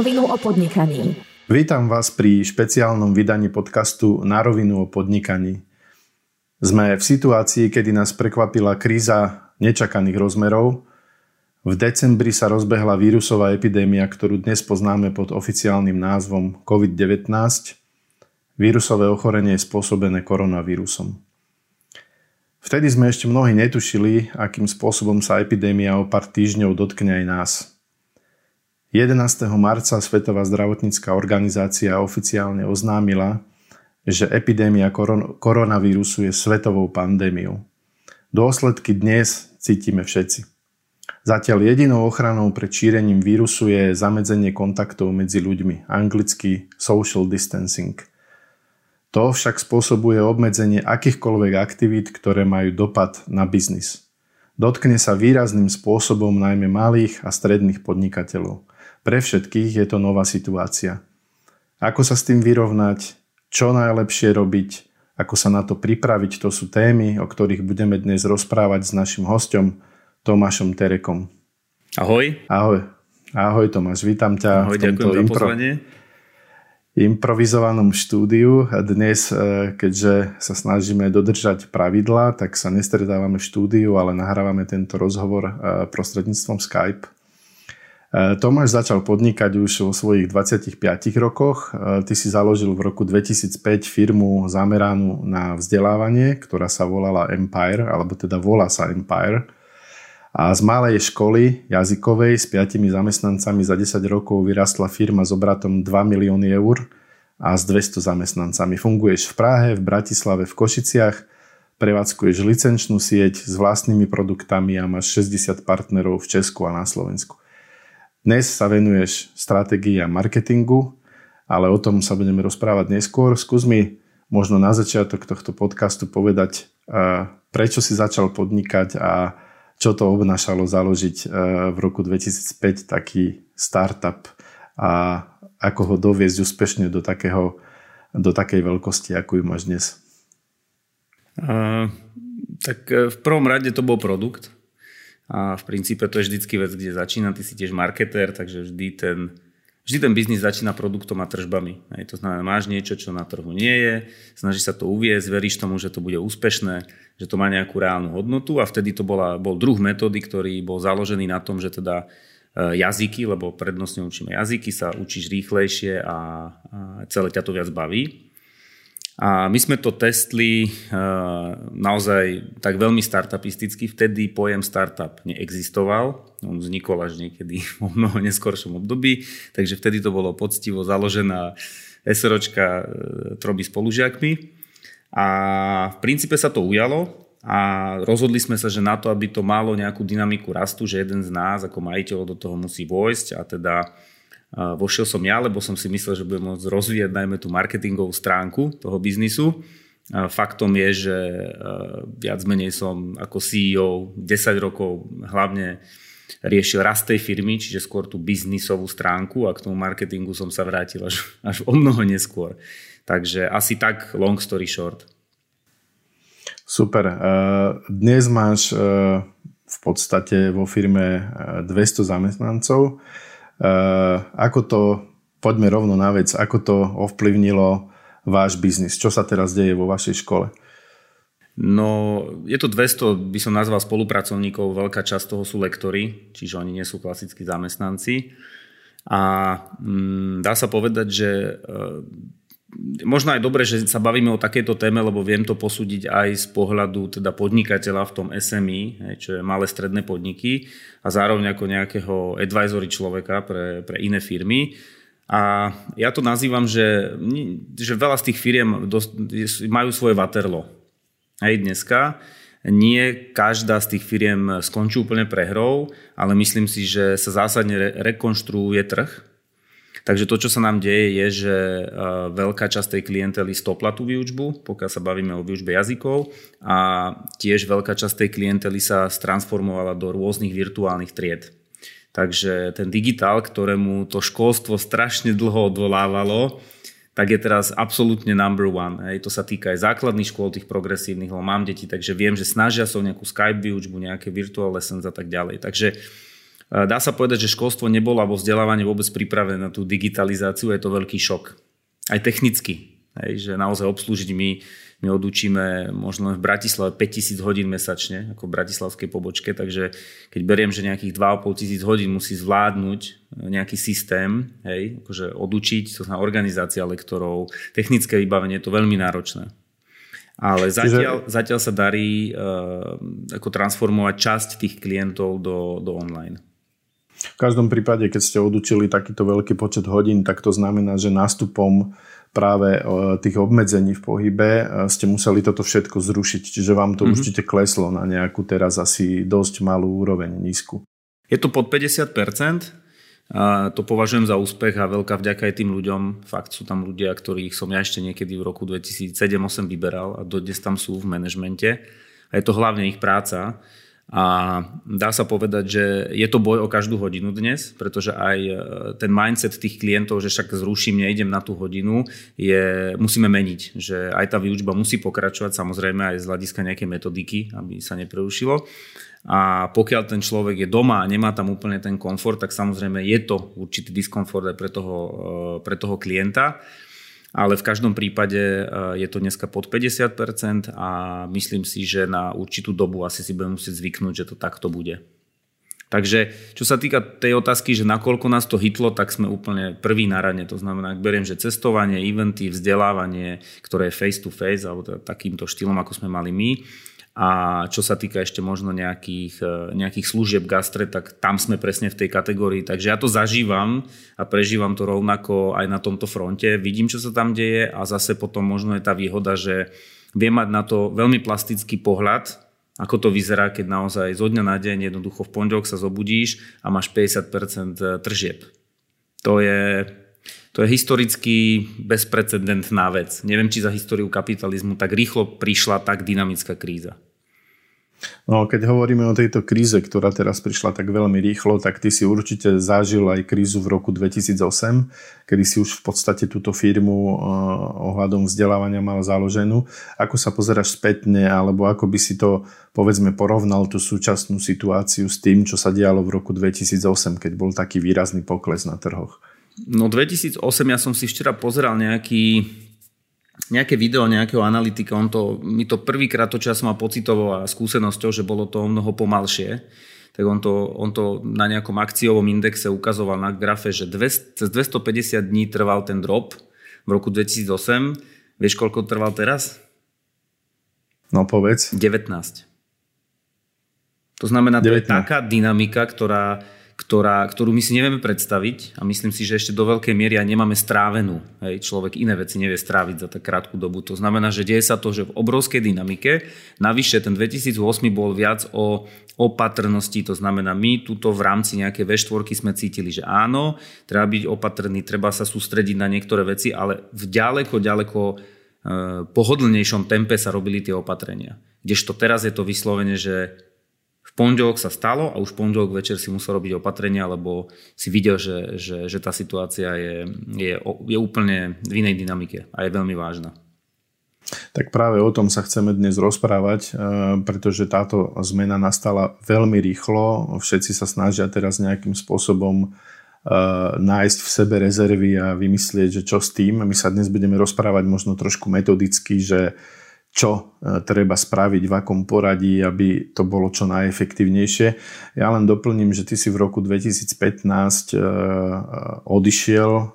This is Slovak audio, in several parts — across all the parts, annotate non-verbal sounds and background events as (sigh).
rovinu o podnikaní. Vítam vás pri špeciálnom vydaní podcastu Na rovinu o podnikaní. Sme v situácii, kedy nás prekvapila kríza nečakaných rozmerov. V decembri sa rozbehla vírusová epidémia, ktorú dnes poznáme pod oficiálnym názvom COVID-19. Vírusové ochorenie je spôsobené koronavírusom. Vtedy sme ešte mnohí netušili, akým spôsobom sa epidémia o pár týždňov dotkne aj nás. 11. marca Svetová zdravotnícká organizácia oficiálne oznámila, že epidémia koron- koronavírusu je svetovou pandémiou. Dôsledky dnes cítime všetci. Zatiaľ jedinou ochranou pred šírením vírusu je zamedzenie kontaktov medzi ľuďmi, anglicky social distancing – to však spôsobuje obmedzenie akýchkoľvek aktivít, ktoré majú dopad na biznis. Dotkne sa výrazným spôsobom najmä malých a stredných podnikateľov. Pre všetkých je to nová situácia. Ako sa s tým vyrovnať, čo najlepšie robiť, ako sa na to pripraviť, to sú témy, o ktorých budeme dnes rozprávať s našim hostom Tomášom Terekom. Ahoj. Ahoj. Ahoj Tomáš, vítam ťa Ahoj, v tomto ďakujem impro... za pozvanie improvizovanom štúdiu. Dnes, e, keďže sa snažíme dodržať pravidla, tak sa nestretávame v štúdiu, ale nahrávame tento rozhovor e, prostredníctvom Skype. E, Tomáš začal podnikať už vo svojich 25 rokoch. Ty si založil v roku 2005 firmu zameranú na vzdelávanie, ktorá sa volala Empire, alebo teda volá sa Empire. A z malej školy jazykovej s piatimi zamestnancami za 10 rokov vyrastla firma s obratom 2 milióny eur a s 200 zamestnancami. Funguješ v Prahe, v Bratislave, v Košiciach, prevádzkuješ licenčnú sieť s vlastnými produktami a máš 60 partnerov v Česku a na Slovensku. Dnes sa venuješ stratégii a marketingu, ale o tom sa budeme rozprávať neskôr. Skús mi možno na začiatok tohto podcastu povedať, prečo si začal podnikať a čo to obnášalo založiť e, v roku 2005 taký startup a ako ho doviezť úspešne do, takého, do takej veľkosti, ako ju máš dnes? Uh, tak e, v prvom rade to bol produkt a v princípe to je vždycky vec, kde začína. Ty si tiež marketér, takže vždy ten, vždy ten biznis začína produktom a tržbami. Hej, to znamená, máš niečo, čo na trhu nie je, snažíš sa to uviezť, veríš tomu, že to bude úspešné že to má nejakú reálnu hodnotu a vtedy to bola, bol druh metódy, ktorý bol založený na tom, že teda e, jazyky, lebo prednostne učíme jazyky, sa učíš rýchlejšie a, celé ťa to viac baví. A my sme to testli e, naozaj tak veľmi startupisticky. Vtedy pojem startup neexistoval. On vznikol až niekedy (laughs) v mnoho neskoršom období. Takže vtedy to bolo poctivo založená SROčka e, troby spolužiakmi. A v princípe sa to ujalo a rozhodli sme sa, že na to, aby to malo nejakú dynamiku rastu, že jeden z nás ako majiteľ do toho musí vojsť a teda vošiel som ja, lebo som si myslel, že budem môcť rozvíjať najmä tú marketingovú stránku toho biznisu. Faktom je, že viac menej som ako CEO 10 rokov hlavne riešil rast tej firmy, čiže skôr tú biznisovú stránku a k tomu marketingu som sa vrátil až, (laughs) až o mnoho neskôr. Takže asi tak long story short. Super. Eh, dnes máš eh, v podstate vo firme 200 eh, zamestnancov. Ako to, poďme rovno na vec, ako to ovplyvnilo váš biznis? Čo sa teraz deje vo vašej škole? No, je to 200, by som nazval spolupracovníkov, veľká časť toho sú lektory, čiže oni nie sú klasickí zamestnanci. A mm, dá sa povedať, že možno aj dobre, že sa bavíme o takejto téme, lebo viem to posúdiť aj z pohľadu teda podnikateľa v tom SMI, čo je malé stredné podniky a zároveň ako nejakého advisory človeka pre, pre iné firmy. A ja to nazývam, že, že veľa z tých firiem majú svoje vaterlo. Aj dneska. Nie každá z tých firiem skončí úplne prehrou, ale myslím si, že sa zásadne re- rekonštruuje trh Takže to, čo sa nám deje, je, že e, veľká časť tej klientely stopla tú výučbu, pokiaľ sa bavíme o výučbe jazykov a tiež veľká časť tej klientely sa transformovala do rôznych virtuálnych tried. Takže ten digitál, ktorému to školstvo strašne dlho odvolávalo, tak je teraz absolútne number one. Hej. To sa týka aj základných škôl, tých progresívnych, lebo mám deti, takže viem, že snažia sa o nejakú Skype výučbu, nejaké virtual lessons a tak ďalej. Takže Dá sa povedať, že školstvo nebolo alebo vzdelávanie vôbec pripravené na tú digitalizáciu, je to veľký šok. Aj technicky, hej, že naozaj obslúžiť my, my odučíme možno v Bratislave 5000 hodín mesačne, ako v bratislavskej pobočke, takže keď beriem, že nejakých 2,5 tisíc hodín musí zvládnuť nejaký systém, hej, akože odučiť, to znamená organizácia lektorov, technické vybavenie, je to veľmi náročné. Ale zatiaľ, zatiaľ sa darí uh, ako transformovať časť tých klientov do, do online. V každom prípade, keď ste odučili takýto veľký počet hodín, tak to znamená, že nástupom práve e, tých obmedzení v pohybe e, ste museli toto všetko zrušiť. Čiže vám to mm-hmm. určite kleslo na nejakú teraz asi dosť malú úroveň, nízku. Je to pod 50%. A to považujem za úspech a veľká vďaka aj tým ľuďom. Fakt sú tam ľudia, ktorých som ja ešte niekedy v roku 2007-2008 vyberal a dodnes tam sú v manažmente. A je to hlavne ich práca. A dá sa povedať, že je to boj o každú hodinu dnes, pretože aj e, ten mindset tých klientov, že však zruším, nejdem na tú hodinu, je, musíme meniť. Že aj tá výučba musí pokračovať, samozrejme aj z hľadiska nejakej metodiky, aby sa nepreušilo. A pokiaľ ten človek je doma a nemá tam úplne ten komfort, tak samozrejme je to určitý diskomfort aj pre toho, e, pre toho klienta ale v každom prípade e, je to dneska pod 50% a myslím si, že na určitú dobu asi si budeme musieť zvyknúť, že to takto bude. Takže čo sa týka tej otázky, že nakoľko nás to hitlo, tak sme úplne prvý na rane. To znamená, ak beriem, že cestovanie, eventy, vzdelávanie, ktoré je face to face, alebo teda takýmto štýlom, ako sme mali my, a čo sa týka ešte možno nejakých, e, nejakých služieb gastre, tak tam sme presne v tej kategórii. Takže ja to zažívam a prežívam to rovnako aj na tomto fronte. Vidím, čo sa tam deje a zase potom možno je tá výhoda, že viem mať na to veľmi plastický pohľad, ako to vyzerá, keď naozaj zo dňa na deň jednoducho v pondelok sa zobudíš a máš 50% e, tržieb. To je, to je historicky bezprecedentná vec. Neviem, či za históriu kapitalizmu tak rýchlo prišla tak dynamická kríza. No keď hovoríme o tejto kríze, ktorá teraz prišla tak veľmi rýchlo, tak ty si určite zažil aj krízu v roku 2008, kedy si už v podstate túto firmu eh, ohľadom vzdelávania mal založenú. Ako sa pozeráš spätne, alebo ako by si to povedzme porovnal tú súčasnú situáciu s tým, čo sa dialo v roku 2008, keď bol taký výrazný pokles na trhoch? No 2008 ja som si včera pozeral nejaký, nejaké video nejakého analytika, on to, mi to prvýkrát to čas mal pocitovou a skúsenosťou, že bolo to o mnoho pomalšie, tak on to, on to na nejakom akciovom indexe ukazoval na grafe, že 200, cez 250 dní trval ten drop v roku 2008. Vieš, koľko trval teraz? No povedz. 19. To znamená, 19. to je taká dynamika, ktorá ktorá, ktorú my si nevieme predstaviť a myslím si, že ešte do veľkej miery aj nemáme strávenú. Hej, človek iné veci nevie stráviť za tak krátku dobu. To znamená, že deje sa to, že v obrovskej dynamike, navyše ten 2008 bol viac o opatrnosti, to znamená my tuto v rámci nejakej V4 sme cítili, že áno, treba byť opatrný, treba sa sústrediť na niektoré veci, ale v ďaleko, ďaleko e, pohodlnejšom tempe sa robili tie opatrenia. Kdežto teraz je to vyslovene, že v pondelok sa stalo a už v pondelok večer si musel robiť opatrenia, lebo si videl, že, že, že tá situácia je, je, je úplne v inej dynamike a je veľmi vážna. Tak práve o tom sa chceme dnes rozprávať, e, pretože táto zmena nastala veľmi rýchlo. Všetci sa snažia teraz nejakým spôsobom e, nájsť v sebe rezervy a vymyslieť, že čo s tým. My sa dnes budeme rozprávať možno trošku metodicky, že čo e, treba spraviť, v akom poradí, aby to bolo čo najefektívnejšie. Ja len doplním, že ty si v roku 2015 e, odišiel e,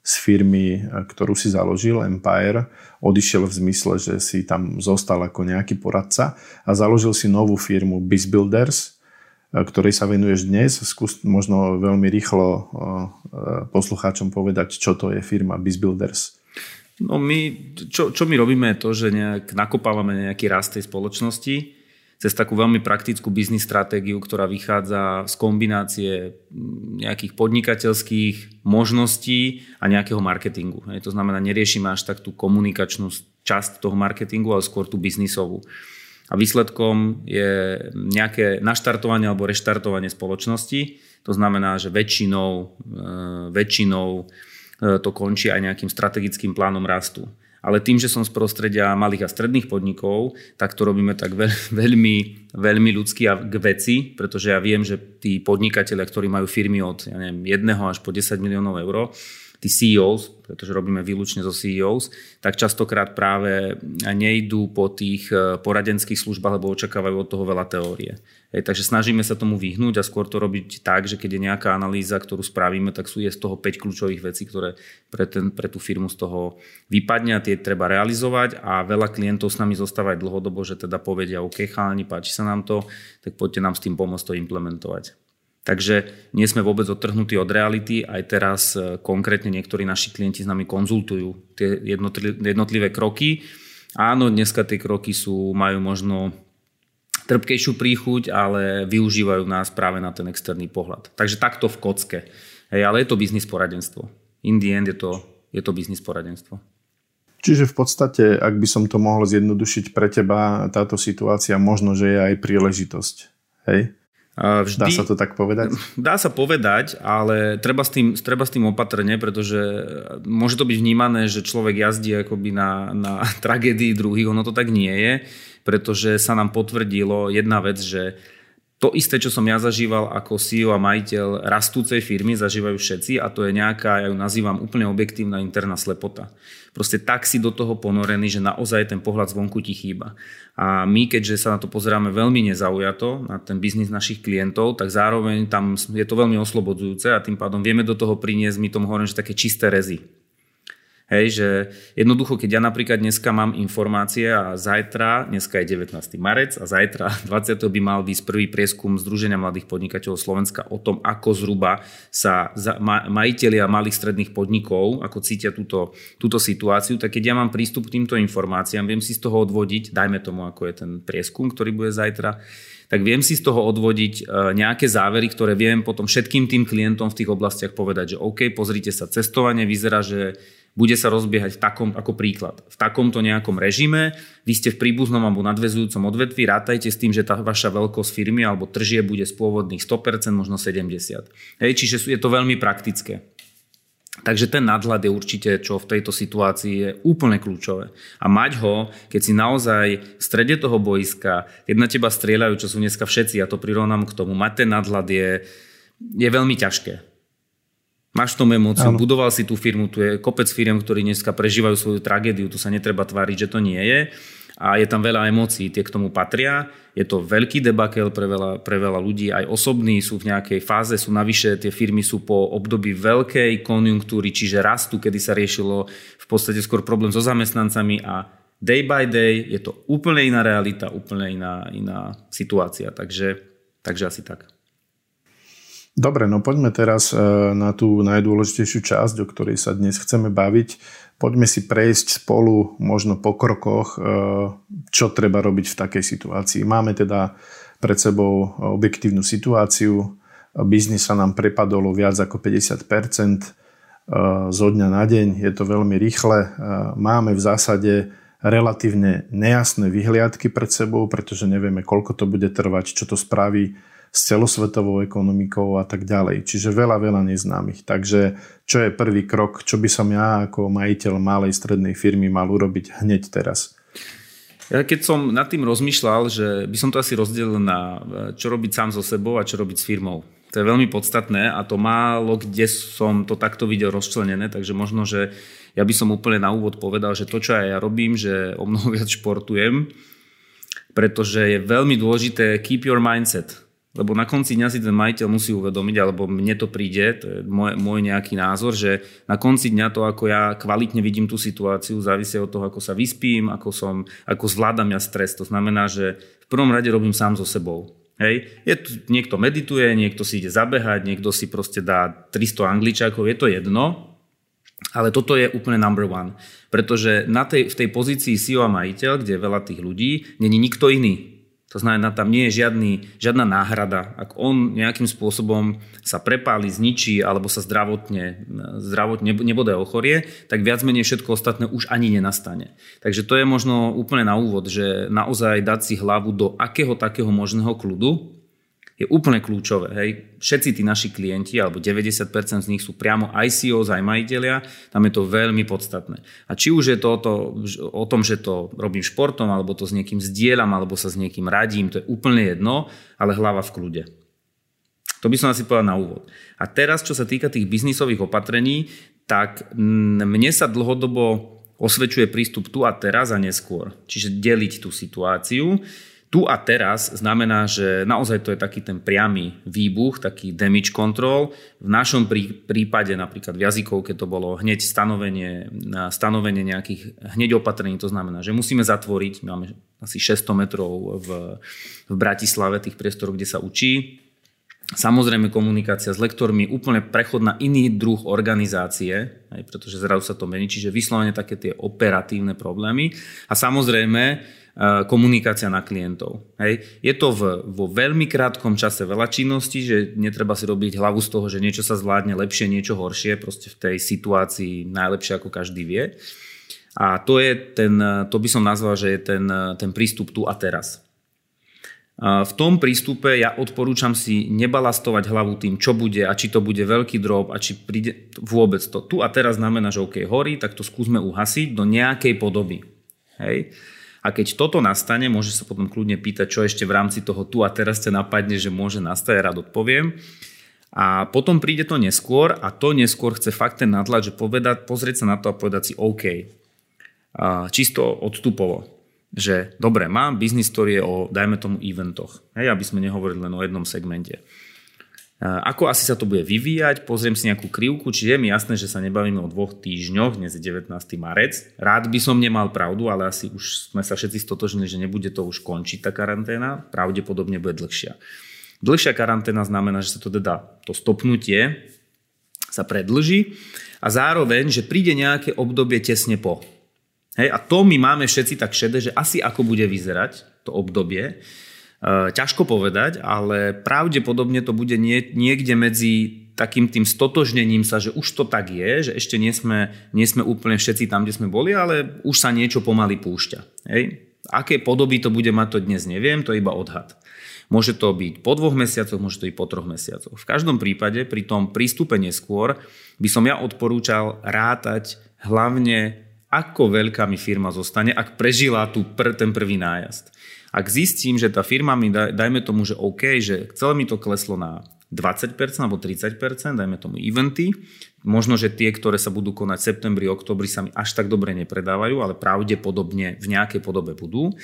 z firmy, ktorú si založil, Empire. Odišiel v zmysle, že si tam zostal ako nejaký poradca a založil si novú firmu BizBuilders, ktorej sa venuješ dnes. Skús možno veľmi rýchlo poslucháčom povedať, čo to je firma BizBuilders. No my, čo, čo my robíme je to, že nejak nakopávame nejaký rast tej spoločnosti cez takú veľmi praktickú biznis stratégiu, ktorá vychádza z kombinácie nejakých podnikateľských možností a nejakého marketingu. To znamená, neriešime až tak tú komunikačnú časť toho marketingu, ale skôr tú biznisovú. A výsledkom je nejaké naštartovanie alebo reštartovanie spoločnosti. To znamená, že väčšinou, e, väčšinou to končí aj nejakým strategickým plánom rastu. ale tým, že som z prostredia malých a stredných podnikov, tak to robíme tak veľ, (laughs) veľmi, veľmi ľudský a k veci, pretože ja viem, že tí podnikatelia, ktorí majú firmy od ja neviem, 1 až po 10 miliónov eur, tí CEOs, pretože robíme výlučne zo CEOs, tak častokrát práve nejdú po tých eh, poradenských službách, lebo očakávajú od toho veľa teórie. Hej, takže snažíme sa tomu vyhnúť a skôr to robiť tak, že keď je nejaká analýza, ktorú spravíme, tak sú je z toho 5 kľúčových vecí, ktoré pre, ten, pre tú firmu z toho vypadne a tie treba realizovať a veľa klientov s nami zostáva aj dlhodobo, že teda povedia, OK, chalani, páči sa nám to, tak poďte nám s tým pomôcť to implementovať. Takže nie sme vôbec odtrhnutí od reality. Aj teraz e, konkrétne niektorí naši klienti s nami konzultujú tie jednotlivé kroky. Áno, dneska tie kroky sú, majú možno trpkejšiu príchuť, ale využívajú nás práve na ten externý pohľad. Takže takto v kocke. Hej, ale je to biznis poradenstvo. In the end je to, je to biznis poradenstvo. Čiže v podstate, ak by som to mohol zjednodušiť pre teba, táto situácia možno, že je aj príležitosť. Hej? Vždy, dá sa to tak povedať? Dá sa povedať, ale treba s tým, treba s tým opatrne, pretože môže to byť vnímané, že človek jazdí akoby na, na (laughs) tragédii druhých, ono to tak nie je, pretože sa nám potvrdilo jedna vec, že to isté, čo som ja zažíval ako CEO a majiteľ rastúcej firmy, zažívajú všetci a to je nejaká, ja ju nazývam úplne objektívna interná slepota. Proste tak si do toho ponorený, že naozaj ten pohľad zvonku ti chýba. A my, keďže sa na to pozeráme veľmi nezaujato, na ten biznis našich klientov, tak zároveň tam je to veľmi oslobodzujúce a tým pádom vieme do toho priniesť, my tomu hovorím, že také čisté rezy Hej, že jednoducho, keď ja napríklad dneska mám informácie a zajtra, dneska je 19. marec a zajtra (laughs) 20. by mal byť prvý prieskum Združenia mladých podnikateľov Slovenska o tom, ako zhruba sa majiteľia malých stredných podnikov, ako cítia túto, túto situáciu, tak keď ja mám prístup k týmto informáciám, viem si z toho odvodiť, dajme tomu, ako je ten prieskum, ktorý bude zajtra, tak viem si z toho odvodiť e, nejaké závery, ktoré viem potom všetkým tým klientom v tých oblastiach povedať, že OK, pozrite sa, cestovanie vyzerá, že bude sa rozbiehať v takom, ako príklad, v takomto nejakom režime, vy ste v príbuznom alebo nadvezujúcom odvetvi, rátajte s tým, že tá vaša veľkosť firmy alebo tržie bude z pôvodných 100%, možno 70%. Hej, čiže je to veľmi praktické. Takže ten nadhľad je určite, čo v tejto situácii je úplne kľúčové. A mať ho, keď si naozaj v strede toho boiska, keď na teba strieľajú, čo sú dneska všetci, ja to prirovnám k tomu, mať ten nadhľad je, je veľmi ťažké. Máš v tom emóciu, budoval si tú firmu, tu je kopec firiem, ktorí dneska prežívajú svoju tragédiu, tu sa netreba tváriť, že to nie je. A je tam veľa emócií, tie k tomu patria. Je to veľký debakel pre veľa, pre veľa ľudí, aj osobní sú v nejakej fáze, sú navyše, tie firmy sú po období veľkej konjunktúry, čiže rastu, kedy sa riešilo v podstate skôr problém so zamestnancami a day by day je to úplne iná realita, úplne iná, iná situácia. Takže, takže asi tak. Dobre, no poďme teraz e, na tú najdôležitejšiu časť, o ktorej sa dnes chceme baviť. Poďme si prejsť spolu možno po krokoch, e, čo treba robiť v takej situácii. Máme teda pred sebou objektívnu situáciu, biznis sa nám prepadol viac ako 50% e, zo dňa na deň, je to veľmi rýchle. Máme v zásade relatívne nejasné vyhliadky pred sebou, pretože nevieme, koľko to bude trvať, čo to spraví s celosvetovou ekonomikou a tak ďalej. Čiže veľa, veľa neznámych. Takže čo je prvý krok, čo by som ja ako majiteľ malej strednej firmy mal urobiť hneď teraz? Ja keď som nad tým rozmýšľal, že by som to asi rozdelil na čo robiť sám so sebou a čo robiť s firmou. To je veľmi podstatné a to málo kde som to takto videl rozčlenené, takže možno, že ja by som úplne na úvod povedal, že to, čo aj ja robím, že o mnoho viac športujem, pretože je veľmi dôležité keep your mindset. Lebo na konci dňa si ten majiteľ musí uvedomiť, alebo mne to príde, to je môj, môj nejaký názor, že na konci dňa to, ako ja kvalitne vidím tú situáciu, závisí od toho, ako sa vyspím, ako, som, ako zvládam ja stres. To znamená, že v prvom rade robím sám so sebou. Hej. Je tu, niekto medituje, niekto si ide zabehať, niekto si proste dá 300 angličákov, je to jedno, ale toto je úplne number one. Pretože na tej, v tej pozícii CEO a majiteľ, kde je veľa tých ľudí, není nikto iný. To znamená, tam nie je žiadny, žiadna náhrada. Ak on nejakým spôsobom sa prepáli, zničí alebo sa zdravotne, zdravotne nebude ochorie, tak viac menej všetko ostatné už ani nenastane. Takže to je možno úplne na úvod, že naozaj dať si hlavu do akého takého možného kľudu. Je úplne kľúčové. Hej. Všetci tí naši klienti, alebo 90% z nich sú priamo ICO, aj majiteľia, tam je to veľmi podstatné. A či už je to o, to o tom, že to robím športom, alebo to s niekým zdieľam, alebo sa s niekým radím, to je úplne jedno, ale hlava v kľude. To by som asi povedal na úvod. A teraz, čo sa týka tých biznisových opatrení, tak mne sa dlhodobo osvedčuje prístup tu a teraz a neskôr. Čiže deliť tú situáciu tu a teraz znamená, že naozaj to je taký ten priamy výbuch, taký damage control. V našom prípade napríklad v keď to bolo hneď stanovenie, stanovenie nejakých hneď opatrení, to znamená, že musíme zatvoriť, máme asi 600 metrov v, v Bratislave tých priestorov, kde sa učí. Samozrejme komunikácia s lektormi, úplne prechod na iný druh organizácie, aj pretože zrazu sa to mení, čiže vyslovene také tie operatívne problémy. A samozrejme komunikácia na klientov. Hej. Je to v, vo veľmi krátkom čase veľa činností, že netreba si robiť hlavu z toho, že niečo sa zvládne lepšie, niečo horšie, proste v tej situácii najlepšie ako každý vie. A to je ten, to by som nazval, že je ten, ten prístup tu a teraz. V tom prístupe ja odporúčam si nebalastovať hlavu tým, čo bude a či to bude veľký drop a či príde vôbec to. Tu a teraz znamená, že OK, horí, tak to skúsme uhasiť do nejakej podoby. Hej. A keď toto nastane, môže sa potom kľudne pýtať, čo ešte v rámci toho tu a teraz sa napadne, že môže nastať, rád odpoviem. A potom príde to neskôr a to neskôr chce fakt ten nadľad, že povedať, pozrieť sa na to a povedať si OK. Čisto odstupovo. Že dobre, mám biznis, ktorý je o, dajme tomu, eventoch. Hej, aby sme nehovorili len o jednom segmente. Ako asi sa to bude vyvíjať, pozriem si nejakú krivku, či je mi jasné, že sa nebavíme o dvoch týždňoch, dnes je 19. marec. Rád by som nemal pravdu, ale asi už sme sa všetci stotožili, že nebude to už končiť tá karanténa, pravdepodobne bude dlhšia. Dlhšia karanténa znamená, že sa to teda, to stopnutie sa predlží a zároveň, že príde nejaké obdobie tesne po. Hej, a to my máme všetci tak šedé, že asi ako bude vyzerať to obdobie, Eh, ťažko povedať, ale pravdepodobne to bude nie, niekde medzi takým tým stotožnením sa, že už to tak je, že ešte nie sme, nie sme úplne všetci tam, kde sme boli, ale už sa niečo pomaly púšťa. Hej? Aké podoby to bude mať, to dnes neviem, to je iba odhad. Môže to byť po dvoch mesiacoch, môže to byť po troch mesiacoch. V každom prípade pri tom prístupe neskôr by som ja odporúčal rátať hlavne ako veľká mi firma zostane, ak prežila tu pr- ten prvý nájazd. Ak zistím, že tá firma mi, dajme tomu, že OK, že celé mi to kleslo na 20% alebo 30%, dajme tomu eventy, možno, že tie, ktoré sa budú konať v septembri, oktobri sa mi až tak dobre nepredávajú, ale pravdepodobne v nejakej podobe budú,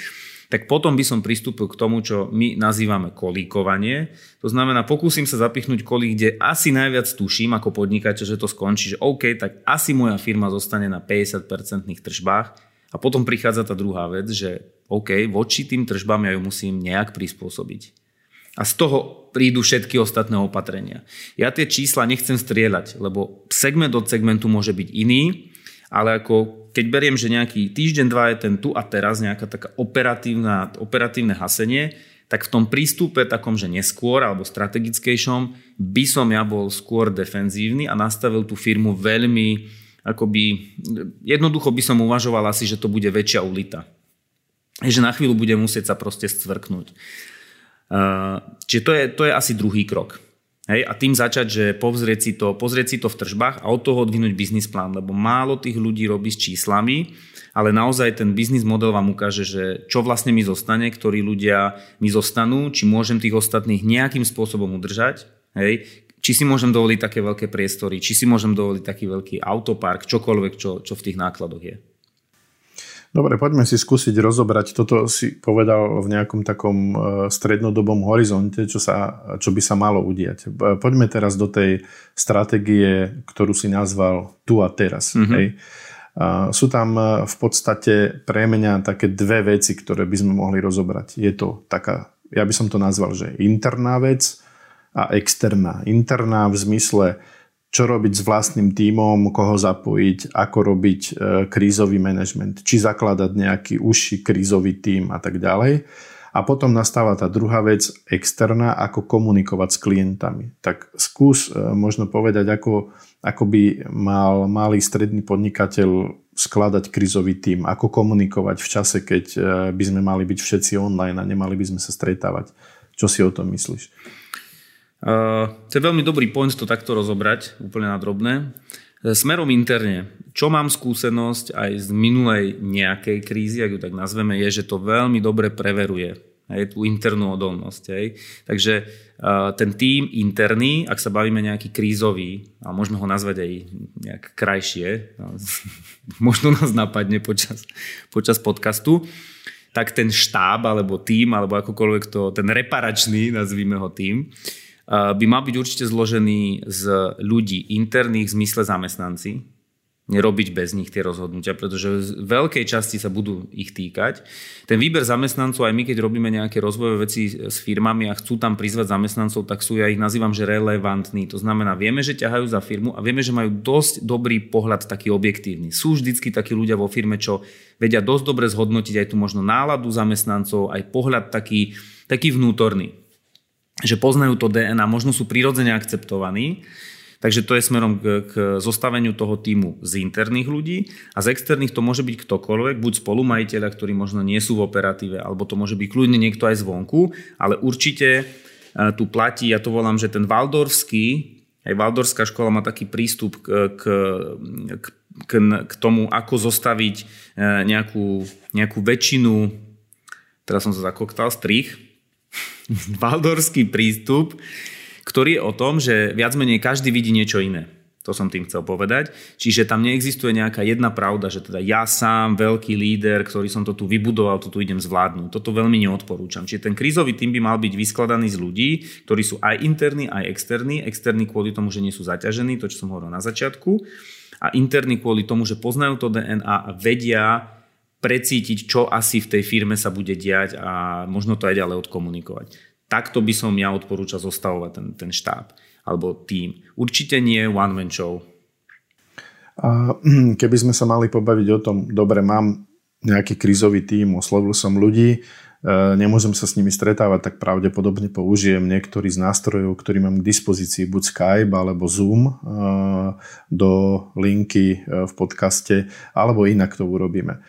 tak potom by som pristúpil k tomu, čo my nazývame kolíkovanie. To znamená, pokúsim sa zapichnúť kolík, kde asi najviac tuším ako podnikateľ, že to skončí, že OK, tak asi moja firma zostane na 50% tržbách a potom prichádza tá druhá vec, že OK, voči tým tržbám ja ju musím nejak prispôsobiť. A z toho prídu všetky ostatné opatrenia. Ja tie čísla nechcem strieľať, lebo segment od segmentu môže byť iný, ale ako keď beriem, že nejaký týždeň, dva je ten tu a teraz, nejaká taká operatívna, operatívne hasenie, tak v tom prístupe takom, že neskôr alebo strategickejšom by som ja bol skôr defenzívny a nastavil tú firmu veľmi akoby, jednoducho by som uvažoval asi, že to bude väčšia ulita že na chvíľu bude musieť sa proste stvrknúť. Čiže to je, to je asi druhý krok. Hej, a tým začať, že pozrieť si, to, pozrieť si to v tržbách a od toho odvinúť biznis plán, lebo málo tých ľudí robí s číslami, ale naozaj ten biznis model vám ukáže, že čo vlastne mi zostane, ktorí ľudia mi zostanú, či môžem tých ostatných nejakým spôsobom udržať, hej, či si môžem dovoliť také veľké priestory, či si môžem dovoliť taký veľký autopark, čokoľvek, čo, čo v tých nákladoch je. Dobre, poďme si skúsiť rozobrať. Toto si povedal v nejakom takom e, strednodobom horizonte, čo, sa, čo by sa malo udiať. Poďme teraz do tej stratégie, ktorú si nazval tu a teraz. Mm-hmm. Hej. A sú tam e, v podstate pre mňa také dve veci, ktoré by sme mohli rozobrať. Je to taká, ja by som to nazval, že interná vec a externá. Interná v zmysle čo robiť s vlastným tímom, koho zapojiť, ako robiť e, krízový manažment, či zakladať nejaký užší krízový tím a tak ďalej. A potom nastáva tá druhá vec, externá, ako komunikovať s klientami. Tak skús e, možno povedať, ako, ako by mal malý stredný podnikateľ skladať krízový tím, ako komunikovať v čase, keď e, by sme mali byť všetci online a nemali by sme sa stretávať. Čo si o tom myslíš? Uh, to je veľmi dobrý point to takto rozobrať, úplne na drobné. Smerom interne, čo mám skúsenosť aj z minulej nejakej krízy, ak ju tak nazveme, je, že to veľmi dobre preveruje hej, tú internú odolnosť. Hej. Takže uh, ten tím interný, ak sa bavíme nejaký krízový, a môžeme ho nazvať aj nejak krajšie, no, (laughs) možno nás napadne počas, počas podcastu, tak ten štáb, alebo tím, alebo akokoľvek to, ten reparačný, nazvíme ho tým, uh, by mal byť určite zložený z ľudí interných v zmysle zamestnanci, nerobiť bez nich tie rozhodnutia, pretože v veľkej časti sa budú ich týkať. Ten výber zamestnancov, aj my keď robíme nejaké rozvojové veci s firmami a chcú tam prizvať zamestnancov, tak sú, ja ich nazývam, že relevantní. To znamená, vieme, že ťahajú za firmu a vieme, že majú dosť dobrý pohľad taký objektívny. Sú vždycky takí ľudia vo firme, čo vedia dosť dobre zhodnotiť aj tú možno náladu zamestnancov, aj pohľad taký, taký vnútorný. Že poznajú to DNA, možno sú prirodzene akceptovaní Takže to je smerom k, k zostaveniu toho týmu z interných ľudí a z externých to môže byť ktokoľvek, buď spolumajiteľa, ktorí možno nie sú v operatíve, alebo to môže byť kľudne niekto aj zvonku, ale určite e, tu platí, ja to volám, že ten Valdorský, aj Valdorská škola má taký prístup k, k, k, k, k tomu, ako zostaviť e, nejakú, nejakú väčšinu, teraz som sa zakoktal, strich, (laughs) Valdorský prístup, ktorý je o tom, že viac menej každý vidí niečo iné. To som tým chcel povedať. Čiže tam neexistuje nejaká jedna pravda, že teda ja sám, veľký líder, ktorý som to tu vybudoval, to tu idem zvládnuť. Toto veľmi neodporúčam. Čiže ten krízový tým by mal byť vyskladaný z ľudí, ktorí sú aj interní, aj externí. Externí kvôli tomu, že nie sú zaťažení, to čo som hovoril na začiatku. A interní kvôli tomu, že poznajú to DNA a vedia precítiť, čo asi v tej firme sa bude diať a možno to aj ďalej odkomunikovať takto by som ja odporúčal zostavovať ten, ten štáb alebo tým. Určite nie one man show. A keby sme sa mali pobaviť o tom, dobre, mám nejaký krízový tím, oslovil som ľudí, e, nemôžem sa s nimi stretávať, tak pravdepodobne použijem niektorý z nástrojov, ktorý mám k dispozícii, buď Skype alebo Zoom e, do linky e, v podcaste, alebo inak to urobíme.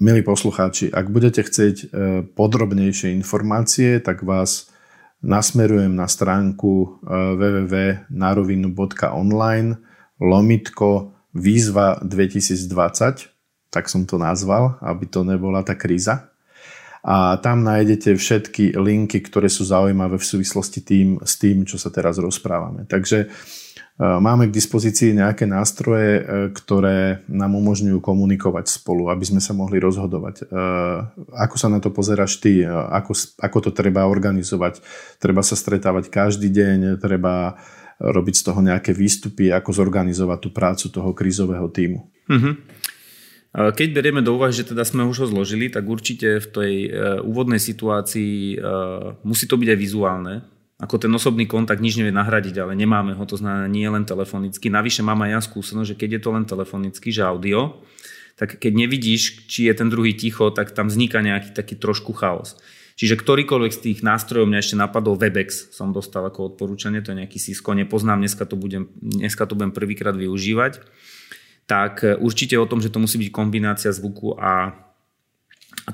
Milí poslucháči, ak budete chcieť e, podrobnejšie informácie, tak vás nasmerujem na stránku e, www.narovinu.online lomitko výzva 2020, tak som to nazval, aby to nebola tá kríza. A tam nájdete všetky linky, ktoré sú zaujímavé v súvislosti tým, s tým, čo sa teraz rozprávame. Takže Máme k dispozícii nejaké nástroje, e, ktoré nám umožňujú komunikovať spolu, aby sme sa mohli rozhodovať. E, ako sa na to pozeráš ty? E, ako, ako to treba organizovať? Treba sa stretávať každý deň? Treba robiť z toho nejaké výstupy? Ako zorganizovať tú prácu toho krízového týmu? Mm-hmm. Keď berieme do úvahy, že teda sme už ho zložili, tak určite v tej úvodnej situácii musí to byť aj vizuálne ako ten osobný kontakt nič nevie nahradiť, ale nemáme ho, to znamená nie len telefonicky. Navyše mám aj ja skúsenosť, že keď je to len telefonicky, že audio, tak keď nevidíš, či je ten druhý ticho, tak tam vzniká nejaký taký trošku chaos. Čiže ktorýkoľvek z tých nástrojov mňa ešte napadol Webex, som dostal ako odporúčanie, to je nejaký Cisco, nepoznám, dneska to budem, dneska to budem prvýkrát využívať, tak určite o tom, že to musí byť kombinácia zvuku a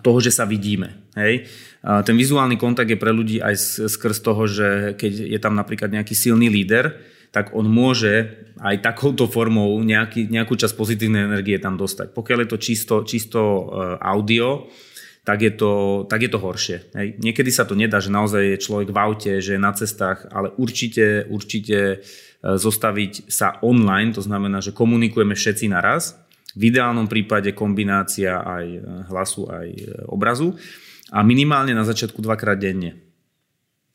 toho, že sa vidíme. Hej? A ten vizuálny kontakt je pre ľudí aj skrz toho, že keď je tam napríklad nejaký silný líder, tak on môže aj takouto formou nejaký, nejakú časť pozitívnej energie tam dostať. Pokiaľ je to čisto, čisto e, audio, tak je to, tak je to horšie. Hej. Niekedy sa to nedá, že naozaj je človek v aute, že je na cestách, ale určite, určite e, zostaviť sa online, to znamená, že komunikujeme všetci naraz, v ideálnom prípade kombinácia aj e, hlasu, aj e, obrazu a minimálne na začiatku dvakrát denne.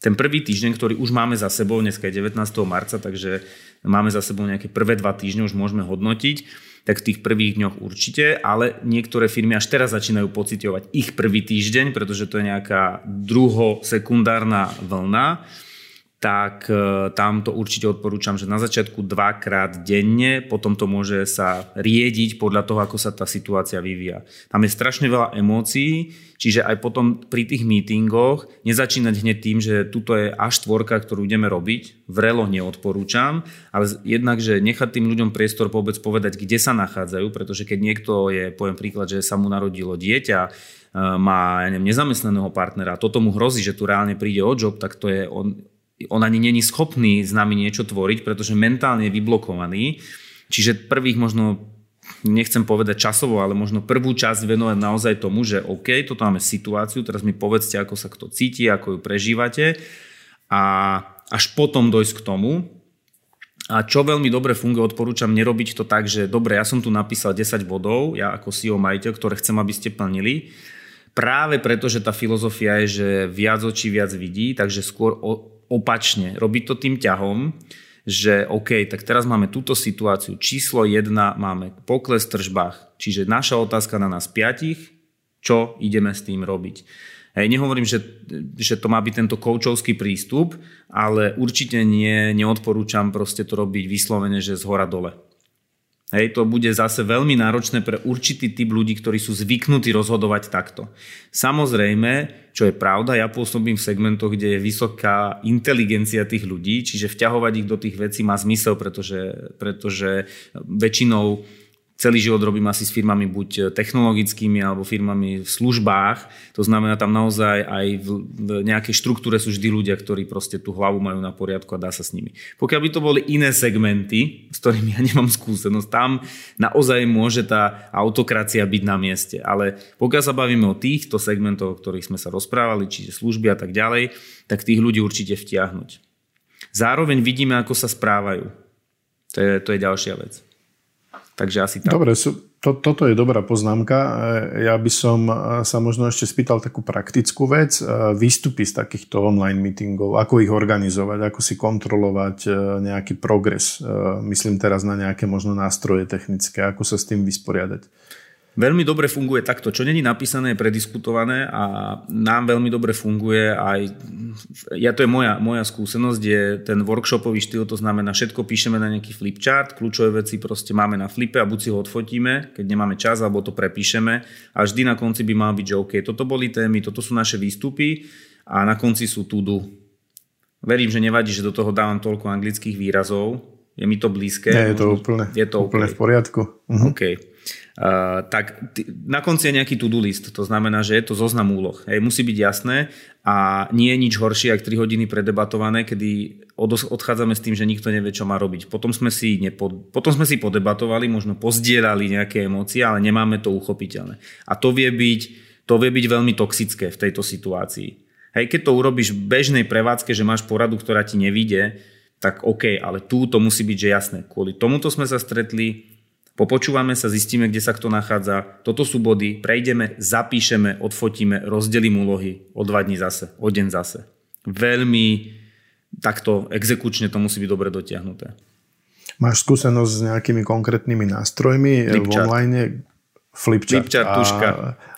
Ten prvý týždeň, ktorý už máme za sebou, dneska je 19. marca, takže máme za sebou nejaké prvé dva týždne, už môžeme hodnotiť, tak v tých prvých dňoch určite, ale niektoré firmy až teraz začínajú pocitovať ich prvý týždeň, pretože to je nejaká druho-sekundárna vlna tak e, tam to určite odporúčam, že na začiatku dvakrát denne, potom to môže sa riediť podľa toho, ako sa tá situácia vyvíja. Tam je strašne veľa emócií, čiže aj potom pri tých meetingoch nezačínať hneď tým, že tuto je až tvorka, ktorú ideme robiť, vrelo neodporúčam, ale jednak, že nechať tým ľuďom priestor vôbec povedať, kde sa nachádzajú, pretože keď niekto je, poviem príklad, že sa mu narodilo dieťa, e, má ja neviem, nezamestnaného partnera, toto mu hrozí, že tu reálne príde o job, tak to je on, on ani není schopný s nami niečo tvoriť, pretože mentálne je vyblokovaný. Čiže prvých možno nechcem povedať časovo, ale možno prvú časť venovať naozaj tomu, že OK, toto máme situáciu, teraz mi povedzte, ako sa kto cíti, ako ju prežívate a až potom dojsť k tomu. A čo veľmi dobre funguje, odporúčam nerobiť to tak, že dobre, ja som tu napísal 10 bodov, ja ako CEO majiteľ, ktoré chcem, aby ste plnili. Práve preto, že tá filozofia je, že viac očí viac vidí, takže skôr opačne. Robiť to tým ťahom, že OK, tak teraz máme túto situáciu. Číslo 1 máme pokles v tržbách. Čiže naša otázka na nás piatich, čo ideme s tým robiť. Hej, nehovorím, že, že to má byť tento koučovský prístup, ale určite nie, neodporúčam proste to robiť vyslovene, že z hora dole. Hej, to bude zase veľmi náročné pre určitý typ ľudí, ktorí sú zvyknutí rozhodovať takto. Samozrejme, čo je pravda, ja pôsobím v segmentoch, kde je vysoká inteligencia tých ľudí, čiže vťahovať ich do tých vecí má zmysel, pretože, pretože väčšinou celý život robím asi s firmami buď technologickými alebo firmami v službách. To znamená, tam naozaj aj v nejakej štruktúre sú vždy ľudia, ktorí proste tú hlavu majú na poriadku a dá sa s nimi. Pokiaľ by to boli iné segmenty, s ktorými ja (laughs) nemám skúsenosť, tam naozaj môže tá autokracia byť na mieste. Ale pokiaľ sa bavíme o týchto segmentoch, o ktorých sme sa rozprávali, čiže služby a tak ďalej, tak tých ľudí určite vtiahnuť. Zároveň vidíme, ako sa správajú. To je, to je ďalšia vec. Takže asi tak. Dobre, to, toto je dobrá poznámka. E, ja by som e, sa možno ešte spýtal takú praktickú vec. E, výstupy z takýchto online meetingov, ako ich organizovať, ako si kontrolovať nejaký progres. Myslím teraz na nejaké možno nástroje technické, ako sa s tým vysporiadať. Veľmi dobre funguje takto. Čo není napísané, je prediskutované a nám veľmi dobre funguje aj, ja to je moja, moja skúsenosť, je ten workshopový štýl, to znamená všetko píšeme na nejaký flipchart, kľúčové veci proste máme na flipe a buď si ho odfotíme, keď nemáme čas, alebo to prepíšeme a vždy na konci by mal byť, že OK, toto boli témy, toto sú naše výstupy a na konci sú to do. Verím, že nevadí, že do toho dávam toľko anglických výrazov, je mi to blízke. Nie, je to úplne, je to úplne okay. v poriadku. Uh-huh. OK. Tak na konci je nejaký to-do list, to znamená, že je to zoznam úloh. Hej, musí byť jasné a nie je nič horšie, ako 3 hodiny predebatované, kedy od- odchádzame s tým, že nikto nevie, čo má robiť. Potom sme si, nepo- potom sme si podebatovali, možno pozdielali nejaké emócie, ale nemáme to uchopiteľné. A to vie byť, to vie byť veľmi toxické v tejto situácii. Hej, keď to urobíš v bežnej prevádzke, že máš poradu, ktorá ti nevíde, tak OK, ale tu to musí byť že jasné. Kvôli tomuto sme sa stretli, Popočúvame sa, zistíme, kde sa kto nachádza. Toto sú body, prejdeme, zapíšeme, odfotíme, rozdelím úlohy o dva dní zase, o deň zase. Veľmi takto exekučne to musí byť dobre dotiahnuté. Máš skúsenosť s nejakými konkrétnymi nástrojmi Flipchart. v online, Flipchart. Flipchart, tuška.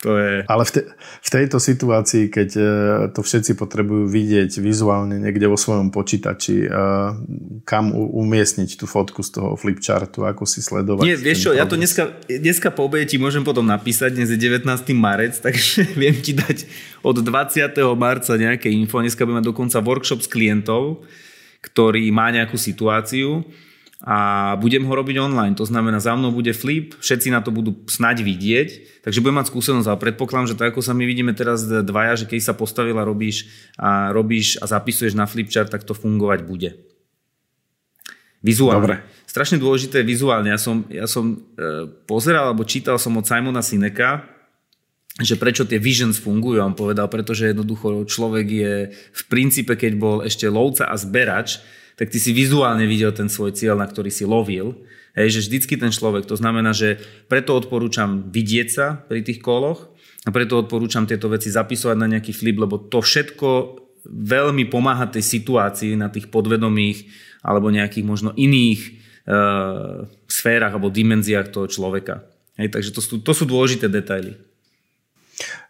To je... Ale v, te, v tejto situácii, keď e, to všetci potrebujú vidieť vizuálne niekde vo svojom počítači, e, kam umiestniť tú fotku z toho flipchartu, ako si sledovať. Nie, vieš čo, ja to dneska, dneska po obede ti môžem potom napísať, dnes je 19. marec, (laughs) takže viem ti dať od 20. marca nejaké info. Dneska budeme dokonca workshop s klientov, ktorý má nejakú situáciu a budem ho robiť online. To znamená, za mnou bude flip, všetci na to budú snať vidieť, takže budem mať skúsenosť, ale predpokladám, že tak ako sa my vidíme teraz dvaja, že keď sa postavil a robíš a, robíš a zapisuješ na flipchart, tak to fungovať bude. Vizuálne. Dobre. Strašne dôležité je vizuálne. Ja som, ja som e, pozeral alebo čítal som od Simona Sineka, že prečo tie visions fungujú. On povedal, pretože jednoducho človek je v princípe, keď bol ešte lovca a zberač, tak ty si vizuálne videl ten svoj cieľ, na ktorý si lovil. Hej, že vždycky ten človek, to znamená, že preto odporúčam vidieť sa pri tých koloch a preto odporúčam tieto veci zapisovať na nejaký flip, lebo to všetko veľmi pomáha tej situácii na tých podvedomých alebo nejakých možno iných e, sférach alebo dimenziách toho človeka. Hej, takže to sú, to sú dôležité detaily.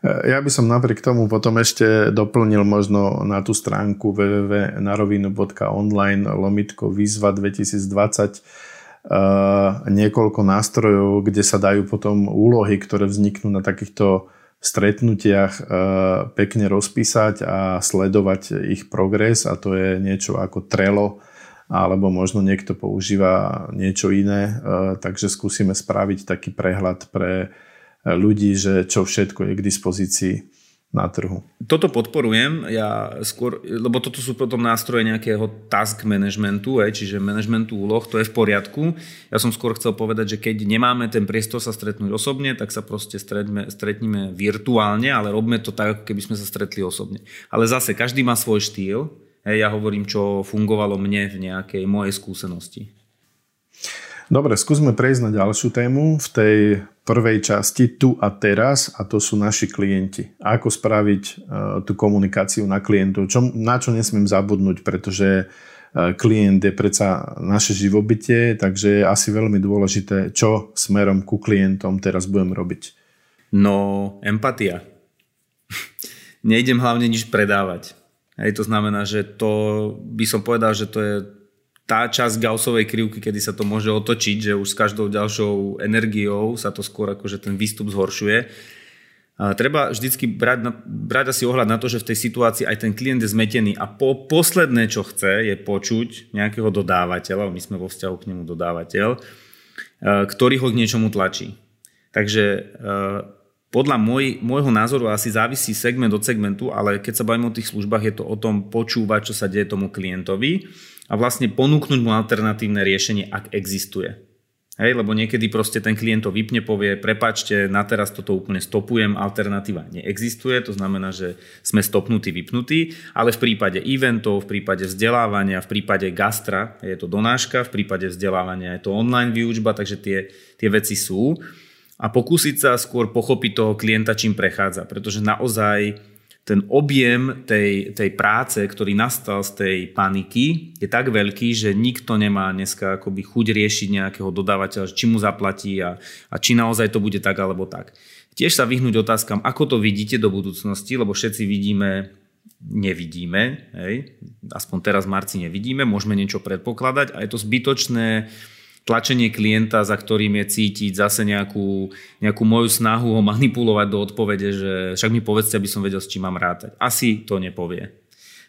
Ja by som napriek tomu potom ešte doplnil možno na tú stránku www.narovinu.online lomitko výzva 2020 niekoľko nástrojov, kde sa dajú potom úlohy, ktoré vzniknú na takýchto stretnutiach pekne rozpísať a sledovať ich progres a to je niečo ako Trello alebo možno niekto používa niečo iné, takže skúsime spraviť taký prehľad pre ľudí, že čo všetko je k dispozícii na trhu. Toto podporujem, ja skôr, lebo toto sú potom nástroje nejakého task managementu, aj, čiže managementu úloh, to je v poriadku. Ja som skôr chcel povedať, že keď nemáme ten priestor sa stretnúť osobne, tak sa proste stretme, stretníme virtuálne, ale robíme to tak, ako keby sme sa stretli osobne. Ale zase, každý má svoj štýl, aj, ja hovorím, čo fungovalo mne v nejakej mojej skúsenosti. Dobre, skúsme prejsť na ďalšiu tému v tej prvej časti tu a teraz a to sú naši klienti. Ako spraviť uh, tú komunikáciu na klientov, čo, na čo nesmiem zabudnúť, pretože uh, klient je predsa naše živobytie, takže je asi veľmi dôležité, čo smerom ku klientom teraz budem robiť. No, empatia. (laughs) Nejdem hlavne nič predávať. Hej, to znamená, že to by som povedal, že to je tá časť Gaussovej krivky, kedy sa to môže otočiť, že už s každou ďalšou energiou sa to skôr akože ten výstup zhoršuje. A treba vždycky brať, na, brať asi ohľad na to, že v tej situácii aj ten klient je zmetený a po, posledné, čo chce, je počuť nejakého dodávateľa, my sme vo vzťahu k nemu dodávateľ, ktorý ho k niečomu tlačí. Takže podľa môj, môjho názoru asi závisí segment od segmentu, ale keď sa bavíme o tých službách, je to o tom počúvať, čo sa deje tomu klientovi a vlastne ponúknuť mu alternatívne riešenie, ak existuje. Hej, lebo niekedy proste ten klient to vypne, povie, prepačte, na teraz toto úplne stopujem, alternatíva neexistuje, to znamená, že sme stopnutí, vypnutí, ale v prípade eventov, v prípade vzdelávania, v prípade gastra je to donáška, v prípade vzdelávania je to online výučba, takže tie, tie veci sú. A pokúsiť sa skôr pochopiť toho klienta, čím prechádza, pretože naozaj ten objem tej, tej práce, ktorý nastal z tej paniky, je tak veľký, že nikto nemá dneska akoby chuť riešiť nejakého dodávateľa, či mu zaplatí a, a či naozaj to bude tak alebo tak. Tiež sa vyhnúť otázkam, ako to vidíte do budúcnosti, lebo všetci vidíme, nevidíme, hej? aspoň teraz v marci nevidíme, môžeme niečo predpokladať a je to zbytočné tlačenie klienta, za ktorým je cítiť zase nejakú, nejakú moju snahu ho manipulovať do odpovede, že však mi povedzte, aby som vedel, s čím mám rátať. Asi to nepovie.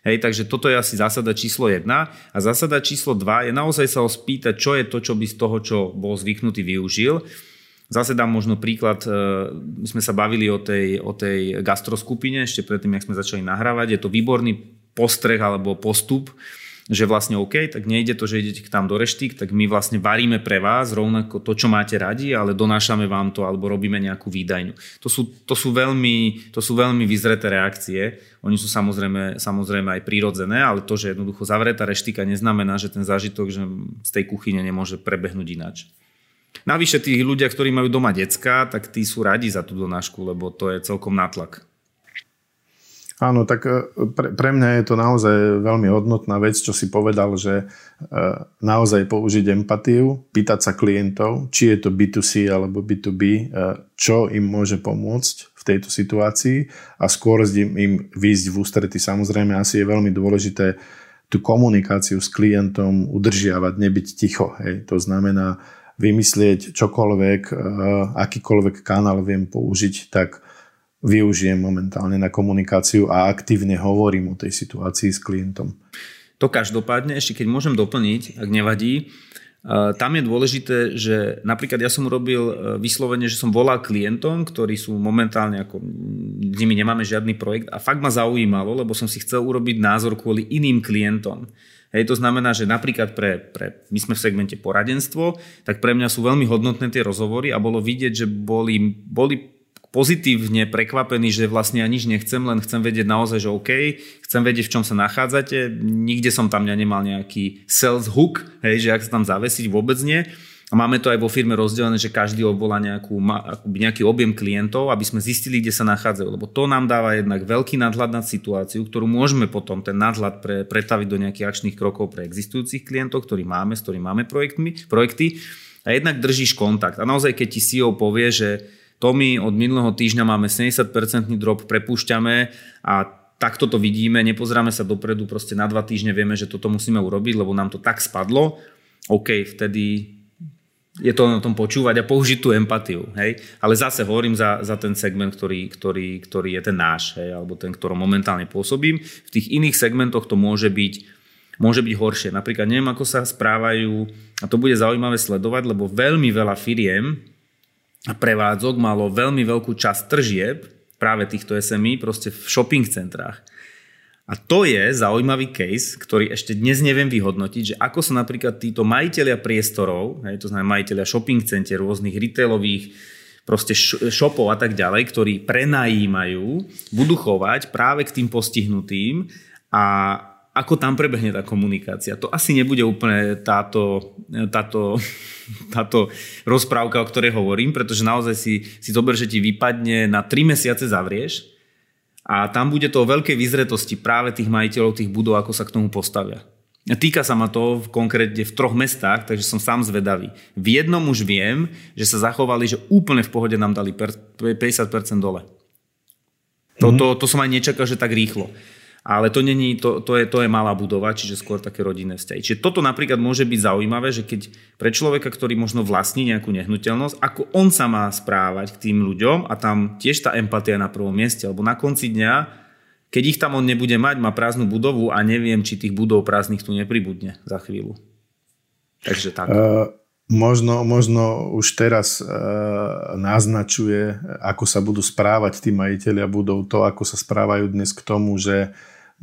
Hej, takže toto je asi zásada číslo 1. A zásada číslo 2 je naozaj sa ho spýtať, čo je to, čo by z toho, čo bol zvyknutý, využil. Zase dám možno príklad, e, my sme sa bavili o tej, o tej gastroskupine ešte predtým, jak sme začali nahrávať. Je to výborný postreh alebo postup, že vlastne OK, tak nejde to, že idete k tam do reštík, tak my vlastne varíme pre vás rovnako to, čo máte radi, ale donášame vám to alebo robíme nejakú výdajňu. To sú, to sú, veľmi, to sú veľmi vyzreté reakcie. Oni sú samozrejme, samozrejme aj prírodzené, ale to, že jednoducho zavretá reštika neznamená, že ten zážitok že z tej kuchyne nemôže prebehnúť ináč. Navyše tí ľudia, ktorí majú doma decka, tak tí sú radi za tú donášku, lebo to je celkom natlak. Áno, tak e, pre, pre mňa je to naozaj veľmi hodnotná vec, čo si povedal, že e, naozaj použiť empatiu, pýtať sa klientov, či je to B2C alebo B2B, e, čo im môže pomôcť v tejto situácii a skôr im, im výjsť v ústrety. Samozrejme, asi je veľmi dôležité tú komunikáciu s klientom udržiavať, nebyť ticho. Hej. To znamená vymyslieť čokoľvek, akýkoľvek kanál viem použiť, tak využijem momentálne na komunikáciu a aktívne hovorím o tej situácii s klientom. To každopádne, ešte keď môžem doplniť, ak nevadí, e, tam je dôležité, že napríklad ja som urobil e, vyslovene, že som volal klientom, ktorí sú momentálne ako, s nimi nemáme žiadny projekt a fakt ma zaujímalo, lebo som si chcel urobiť názor kvôli iným klientom. Hej, to znamená, že napríklad pre, pre, my sme v segmente poradenstvo, tak pre mňa sú veľmi hodnotné tie rozhovory a bolo vidieť, že boli, boli pozitívne prekvapený, že vlastne ja nič nechcem, len chcem vedieť naozaj, že OK, chcem vedieť, v čom sa nachádzate. Nikde som tam nemal nejaký sales hook, hej, že ak sa tam zavesiť, vôbec nie. A máme to aj vo firme rozdelené, že každý obvolá nejaký objem klientov, aby sme zistili, kde sa nachádzajú. Lebo to nám dáva jednak veľký nadhľad nad situáciu, ktorú môžeme potom ten nadhľad pre, pretaviť do nejakých akčných krokov pre existujúcich klientov, ktorí máme, s ktorými máme projektmi, projekty. A jednak držíš kontakt. A naozaj, keď ti CEO povie, že Tomy, od minulého týždňa máme 70% drop, prepúšťame a takto to vidíme, nepozeráme sa dopredu, proste na dva týždne vieme, že toto musíme urobiť, lebo nám to tak spadlo. OK, vtedy je to na tom počúvať a použiť tú empatiu. Hej? Ale zase hovorím za, za ten segment, ktorý, ktorý, ktorý je ten náš, hej? alebo ten, ktorom momentálne pôsobím. V tých iných segmentoch to môže byť, môže byť horšie. Napríklad neviem, ako sa správajú, a to bude zaujímavé sledovať, lebo veľmi veľa firiem prevádzok malo veľmi veľkú časť tržieb práve týchto SMI proste v shopping centrách. A to je zaujímavý case, ktorý ešte dnes neviem vyhodnotiť, že ako sa napríklad títo majiteľia priestorov, hej, to znamená majiteľia shopping center, rôznych retailových proste shopov a tak ďalej, ktorí prenajímajú, budú chovať práve k tým postihnutým a ako tam prebehne tá komunikácia. To asi nebude úplne táto, táto, (laughs) táto rozprávka, o ktorej hovorím, pretože naozaj si, si zober, že ti vypadne na 3 mesiace zavrieš a tam bude to o veľkej vyzretosti práve tých majiteľov tých budov, ako sa k tomu postavia. Týka sa ma to v konkrétne v troch mestách, takže som sám zvedavý. V jednom už viem, že sa zachovali, že úplne v pohode nám dali 50% dole. To, to, to som aj nečakal, že tak rýchlo. Ale to, není, to, to, je, to je malá budova, čiže skôr také rodinné vzťahy. Čiže toto napríklad môže byť zaujímavé, že keď pre človeka, ktorý možno vlastní nejakú nehnuteľnosť, ako on sa má správať k tým ľuďom a tam tiež tá empatia na prvom mieste, alebo na konci dňa, keď ich tam on nebude mať, má prázdnu budovu a neviem, či tých budov prázdnych tu nepribudne za chvíľu. Takže tak. Uh... Možno, možno už teraz e, naznačuje, ako sa budú správať tí majiteľia budov, to, ako sa správajú dnes k tomu, že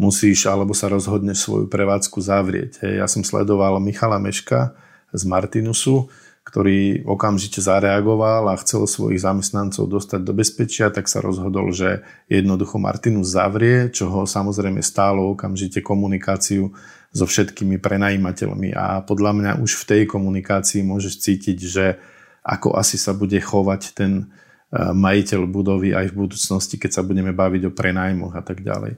musíš alebo sa rozhodneš svoju prevádzku zavrieť. Hej. Ja som sledoval Michala Meška z Martinusu, ktorý okamžite zareagoval a chcel svojich zamestnancov dostať do bezpečia, tak sa rozhodol, že jednoducho Martinus zavrie, čo ho samozrejme stálo okamžite komunikáciu so všetkými prenajímateľmi. A podľa mňa už v tej komunikácii môžeš cítiť, že ako asi sa bude chovať ten majiteľ budovy aj v budúcnosti, keď sa budeme baviť o prenajmoch a tak ďalej.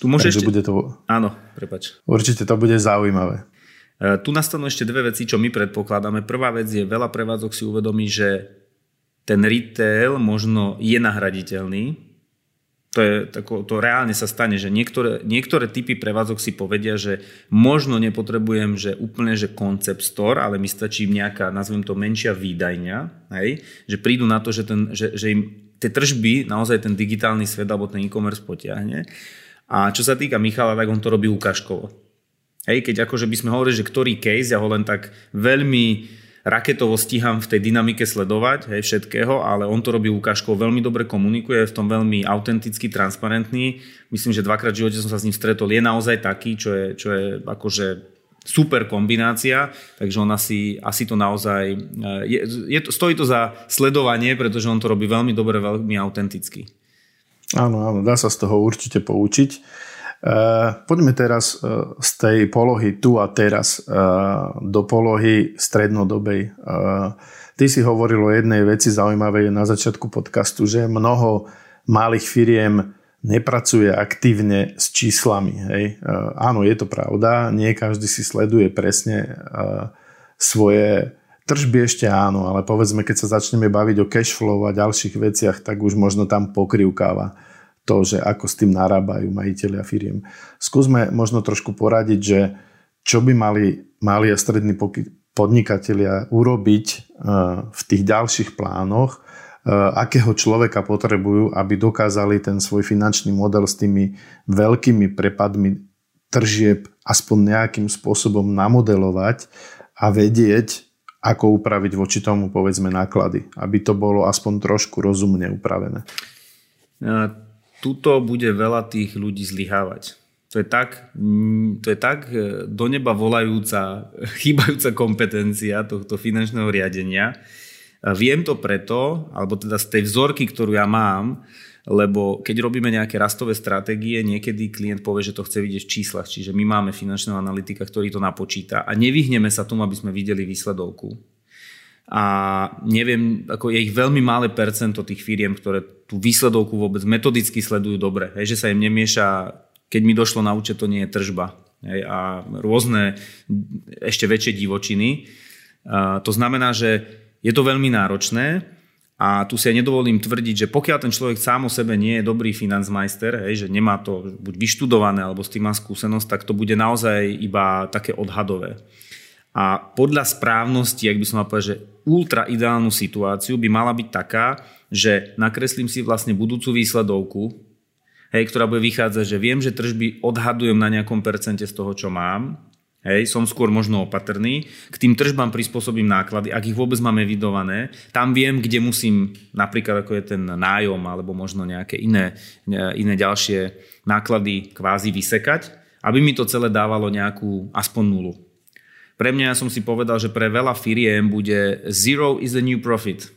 Tu môže ešte... bude to... Áno, prepač. Určite to bude zaujímavé. E, tu nastanú ešte dve veci, čo my predpokladáme. Prvá vec je, veľa prevádzok si uvedomí, že ten retail možno je nahraditeľný, to, je, tako, to reálne sa stane, že niektoré, niektoré typy prevádzok si povedia, že možno nepotrebujem, že úplne, že concept store, ale mi stačí nejaká, nazvem to, menšia výdajňa, hej? že prídu na to, že, ten, že, že im tie tržby, naozaj ten digitálny svet alebo ten e-commerce potiahne. A čo sa týka Michala, tak on to robí ukážkovo. Hej, keď akože by sme hovorili, že ktorý case, ja ho len tak veľmi raketovo stíham v tej dynamike sledovať hej, všetkého, ale on to robí ukážkou, veľmi dobre komunikuje, je v tom veľmi autentický, transparentný. Myslím, že dvakrát v živote som sa s ním stretol, je naozaj taký, čo je, čo je akože super kombinácia, takže on asi, asi to naozaj, je, je to, stojí to za sledovanie, pretože on to robí veľmi dobre, veľmi autenticky. Áno, áno, dá sa z toho určite poučiť. Eh, poďme teraz eh, z tej polohy tu a teraz eh, do polohy strednodobej. Ty si hovoril o jednej veci zaujímavej na začiatku podcastu, že mnoho malých firiem nepracuje aktívne s číslami. Hej. Áno, je to pravda, nie každý si sleduje presne svoje tržby ešte áno, ale povedzme, keď sa začneme baviť o cash flow a ďalších veciach, tak už možno tam pokrivkáva to, že ako s tým narábajú majiteľia firiem. Skúsme možno trošku poradiť, že čo by mali mali a strední podnikatelia urobiť e, v tých ďalších plánoch, e, akého človeka potrebujú, aby dokázali ten svoj finančný model s tými veľkými prepadmi tržieb aspoň nejakým spôsobom namodelovať a vedieť, ako upraviť voči tomu povedzme náklady, aby to bolo aspoň trošku rozumne upravené. E, tuto bude veľa tých ľudí zlyhávať. To je tak, mm, to je tak e, do neba volajúca, (laughs) chýbajúca kompetencia tohto finančného riadenia. Viem to preto, alebo teda z tej vzorky, ktorú ja mám, lebo keď robíme nejaké rastové stratégie, niekedy klient povie, že to chce vidieť v číslach, čiže my máme finančného analytika, ktorý to napočíta a nevyhneme sa tomu, aby sme videli výsledovku a neviem, ako je ich veľmi malé percento tých firiem, ktoré tú výsledovku vôbec metodicky sledujú dobre. Hej, že sa im nemieša, keď mi došlo na účet, to nie je tržba. Hej, a rôzne ešte väčšie divočiny. A to znamená, že je to veľmi náročné a tu si aj nedovolím tvrdiť, že pokiaľ ten človek sám o sebe nie je dobrý financmajster, hej, že nemá to buď vyštudované alebo s tým má skúsenosť, tak to bude naozaj iba také odhadové. A podľa správnosti, ak by som mal povedať, že ultra ideálnu situáciu by mala byť taká, že nakreslím si vlastne budúcu výsledovku, hej, ktorá bude vychádzať, že viem, že tržby odhadujem na nejakom percente z toho, čo mám Hej, som skôr možno opatrný. K tým tržbám prispôsobím náklady, ak ich vôbec máme vydované. Tam viem, kde musím, napríklad ako je ten nájom, alebo možno nejaké iné, iné ďalšie náklady kvázi vysekať, aby mi to celé dávalo nejakú aspoň nulu. Pre mňa ja som si povedal, že pre veľa firiem bude zero is the new profit.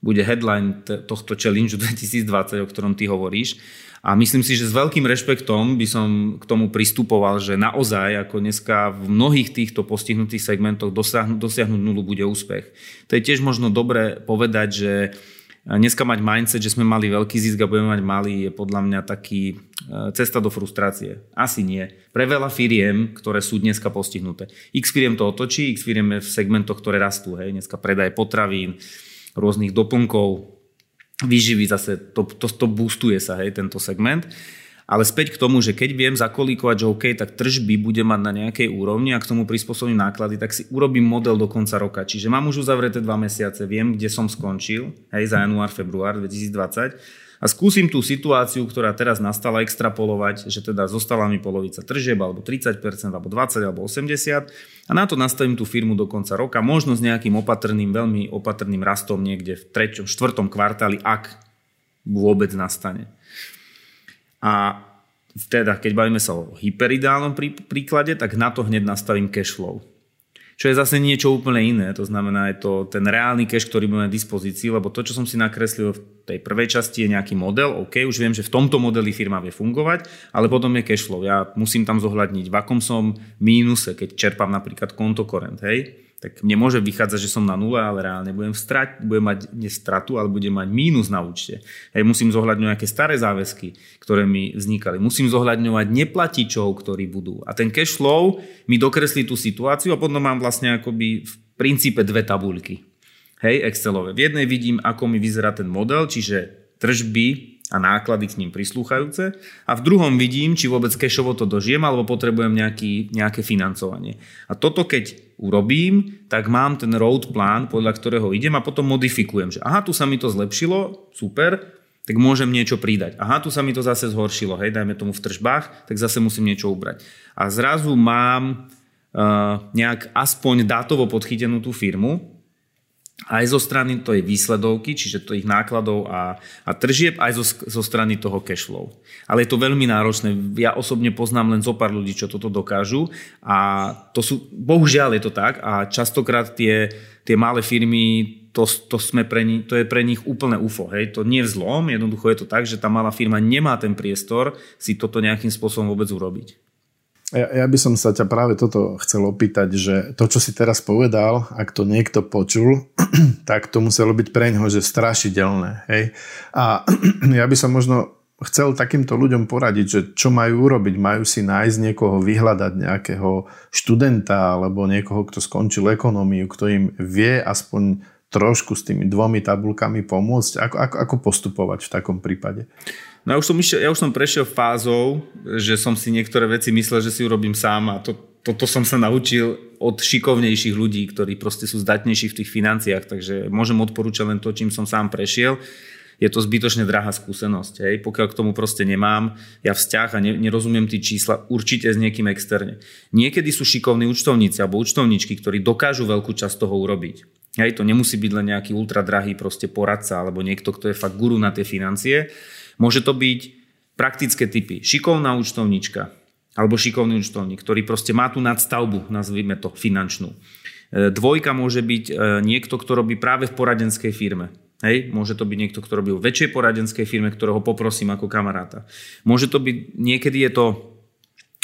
Bude headline tohto challenge 2020, (laughs) o ktorom ty hovoríš. A myslím si, že s veľkým rešpektom by som k tomu pristupoval, že naozaj ako dneska v mnohých týchto postihnutých segmentoch dosiahnuť, dosiahnuť nulu bude úspech. To je tiež možno dobre povedať, že dneska mať mindset, že sme mali veľký zisk a budeme mať malý, je podľa mňa taký e, cesta do frustrácie. Asi nie. Pre veľa firiem, ktoré sú dneska postihnuté. X firiem to otočí, X firiem je v segmentoch, ktoré rastú. Hej. Dneska predaj potravín, rôznych doplnkov, výživy zase, to, to, to boostuje sa, hej, tento segment. Ale späť k tomu, že keď viem zakolíkovať, že OK, tak tržby bude mať na nejakej úrovni a k tomu prispôsobím náklady, tak si urobím model do konca roka. Čiže mám už uzavreté dva mesiace, viem, kde som skončil, hej, za január, február 2020 a skúsim tú situáciu, ktorá teraz nastala, extrapolovať, že teda zostala mi polovica tržieb, alebo 30%, alebo 20, alebo 80 a na to nastavím tú firmu do konca roka, možno s nejakým opatrným, veľmi opatrným rastom niekde v treťom, štvrtom kvartáli, ak vôbec nastane. A teda, keď bavíme sa o hyperideálnom príklade, tak na to hneď nastavím cash flow čo je zase niečo úplne iné. To znamená, je to ten reálny cash, ktorý máme na dispozícii, lebo to, čo som si nakreslil v tej prvej časti je nejaký model, OK, už viem, že v tomto modeli firma vie fungovať, ale potom je cash flow. Ja musím tam zohľadniť, v akom som mínuse, keď čerpám napríklad konto korent, hej tak mne môže vychádzať, že som na nule, ale reálne budem, strat, budem mať nestratu, ale budem mať mínus na účte. Hej, musím zohľadňovať nejaké staré záväzky, ktoré mi vznikali. Musím zohľadňovať neplatičov, ktorí budú. A ten cash flow mi dokreslí tú situáciu a potom mám vlastne akoby v princípe dve tabulky. Hej, Excelové. V jednej vidím, ako mi vyzerá ten model, čiže tržby a náklady k ním prislúchajúce. A v druhom vidím, či vôbec cashovo to dožijem, alebo potrebujem nejaký, nejaké financovanie. A toto keď urobím, tak mám ten road plán, podľa ktorého idem a potom modifikujem, že aha, tu sa mi to zlepšilo, super, tak môžem niečo pridať. Aha, tu sa mi to zase zhoršilo, hej, dajme tomu v tržbách, tak zase musím niečo ubrať. A zrazu mám uh, nejak aspoň dátovo podchytenú tú firmu, aj zo strany tej výsledovky, čiže tých nákladov a, a tržieb, aj zo, zo strany toho cashflow. Ale je to veľmi náročné. Ja osobne poznám len zo pár ľudí, čo toto dokážu a to sú, bohužiaľ je to tak a častokrát tie, tie malé firmy to, to, sme pre ni, to je pre nich úplne UFO. Hej? To nie je zlom, jednoducho je to tak, že tá malá firma nemá ten priestor si toto nejakým spôsobom vôbec urobiť. Ja, ja by som sa ťa práve toto chcel opýtať, že to, čo si teraz povedal, ak to niekto počul, (clears throat) tak to muselo byť pre neho, že strašidelné. Hej? A (clears throat) ja by som možno chcel takýmto ľuďom poradiť, že čo majú urobiť. Majú si nájsť niekoho, vyhľadať nejakého študenta alebo niekoho, kto skončil ekonómiu, kto im vie aspoň trošku s tými dvomi tabulkami pomôcť. Ako, ako, ako postupovať v takom prípade? No ja už, som išiel, ja už som prešiel fázou, že som si niektoré veci myslel, že si urobím sám a to, toto som sa naučil od šikovnejších ľudí, ktorí proste sú zdatnejší v tých financiách, takže môžem odporúčať len to, čím som sám prešiel. Je to zbytočne drahá skúsenosť. Hej. Pokiaľ k tomu proste nemám ja vzťah a ne, nerozumiem tie čísla, určite s niekým externe. Niekedy sú šikovní účtovníci alebo účtovníčky, ktorí dokážu veľkú časť toho urobiť. Hej, to nemusí byť len nejaký ultradrahý proste poradca alebo niekto, kto je fakt guru na tie financie Môže to byť praktické typy. Šikovná účtovníčka alebo šikovný účtovník, ktorý proste má tú nadstavbu, nazvime to finančnú. E, dvojka môže byť e, niekto, kto robí práve v poradenskej firme. Hej, môže to byť niekto, kto robí v väčšej poradenskej firme, ktorého poprosím ako kamaráta. Môže to byť, niekedy je to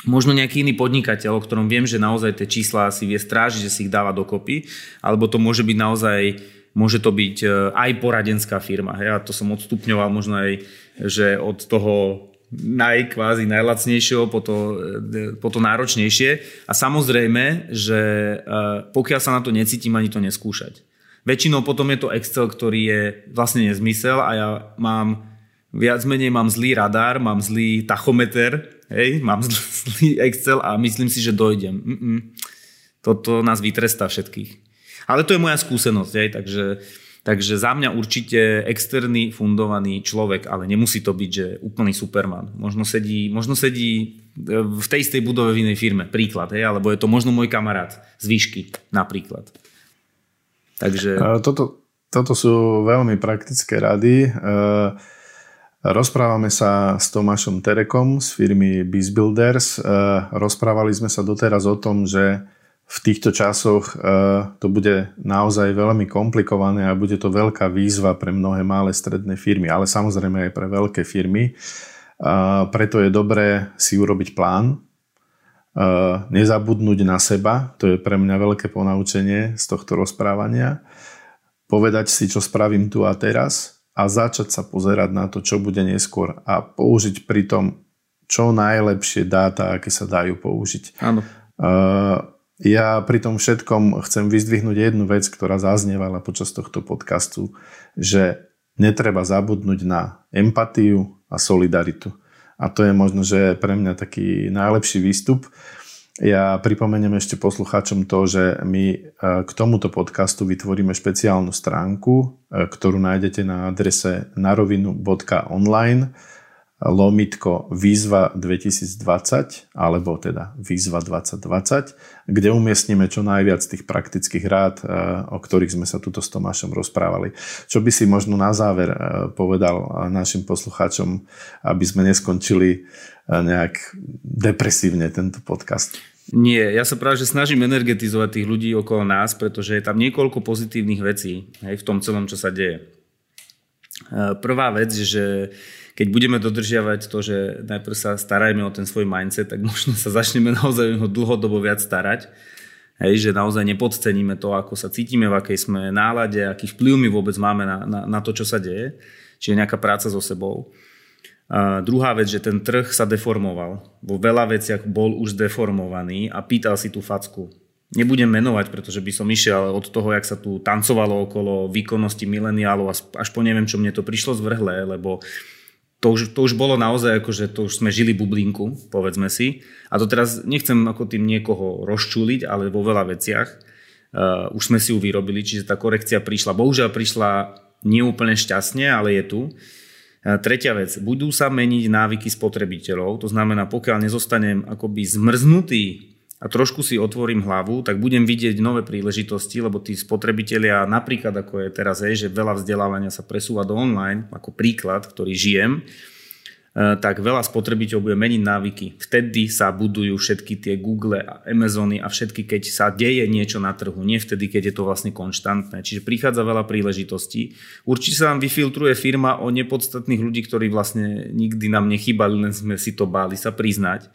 možno nejaký iný podnikateľ, o ktorom viem, že naozaj tie čísla si vie strážiť, že si ich dáva dokopy, alebo to môže byť naozaj, môže to byť e, aj poradenská firma. Hej, a to som odstupňoval možno aj že od toho najkvázi najlacnejšieho po to, po to náročnejšie. A samozrejme, že e, pokiaľ sa na to necítim, ani to neskúšať. Väčšinou potom je to Excel, ktorý je vlastne nezmysel a ja mám viac menej mám zlý radar, mám zlý tachometer, hej, mám (laughs) zlý Excel a myslím si, že dojdem. Mm-mm. Toto nás vytrestá všetkých. Ale to je moja skúsenosť, hej, takže Takže za mňa určite externý fundovaný človek, ale nemusí to byť, že úplný superman. Možno sedí, možno sedí e, v tej istej budove v inej firme, príklad, hej, alebo je to možno môj kamarát z výšky, napríklad. Takže... Toto, toto sú veľmi praktické rady. E, rozprávame sa s Tomášom Terekom z firmy BizBuilders. E, rozprávali sme sa doteraz o tom, že v týchto časoch uh, to bude naozaj veľmi komplikované a bude to veľká výzva pre mnohé malé stredné firmy, ale samozrejme aj pre veľké firmy. Uh, preto je dobré si urobiť plán, uh, nezabudnúť na seba, to je pre mňa veľké ponaučenie z tohto rozprávania, povedať si, čo spravím tu a teraz a začať sa pozerať na to, čo bude neskôr a použiť pri tom čo najlepšie dáta, aké sa dajú použiť. Áno. Uh, ja pri tom všetkom chcem vyzdvihnúť jednu vec, ktorá zaznievala počas tohto podcastu, že netreba zabudnúť na empatiu a solidaritu. A to je možno, že pre mňa taký najlepší výstup. Ja pripomeniem ešte poslucháčom to, že my e, k tomuto podcastu vytvoríme špeciálnu stránku, e, ktorú nájdete na adrese narovinu.online lomitko výzva 2020 alebo teda výzva 2020, kde umiestnime čo najviac tých praktických rád, eh, o ktorých sme sa tuto s Tomášom rozprávali. Čo by si možno na záver eh, povedal eh, našim poslucháčom, aby sme neskončili nejak depresívne tento podcast? Nie, ja sa práve že snažím energetizovať tých ľudí okolo nás, pretože je tam niekoľko pozitívnych vecí hej, v tom celom, čo sa deje. Prvá vec, že keď budeme dodržiavať to, že najprv sa starajme o ten svoj mindset, tak (laughs) možno sa začneme naozaj ho dlhodobo viac starať. Hej, že naozaj nepodceníme to, ako sa cítime, v akej sme nálade, aký vplyv my vôbec máme na, na, na to, čo sa deje. Čiže nejaká práca so sebou. A druhá vec, že ten trh sa deformoval. Vo veľa veciach bol už deformovaný a pýtal si tú facku. Nebudem menovať, pretože by som išiel od toho, jak sa tu tancovalo okolo výkonnosti mileniálov až po neviem, čo mne to prišlo zvrhlé, lebo to už, to už bolo naozaj ako, že to už sme žili bublinku, povedzme si. A to teraz nechcem ako tým niekoho rozčúliť, ale vo veľa veciach uh, už sme si ju vyrobili, čiže tá korekcia prišla. Bohužiaľ prišla neúplne šťastne, ale je tu. Uh, tretia vec, budú sa meniť návyky spotrebiteľov, to znamená, pokiaľ nezostanem akoby zmrznutý a trošku si otvorím hlavu, tak budem vidieť nové príležitosti, lebo tí spotrebitelia, napríklad ako je teraz, že veľa vzdelávania sa presúva do online, ako príklad, ktorý žijem, e, tak veľa spotrebiteľov bude meniť návyky. Vtedy sa budujú všetky tie Google a Amazony a všetky, keď sa deje niečo na trhu, nie vtedy, keď je to vlastne konštantné. Čiže prichádza veľa príležitostí. Určite sa vám vyfiltruje firma o nepodstatných ľudí, ktorí vlastne nikdy nám nechýbali, len sme si to báli sa priznať.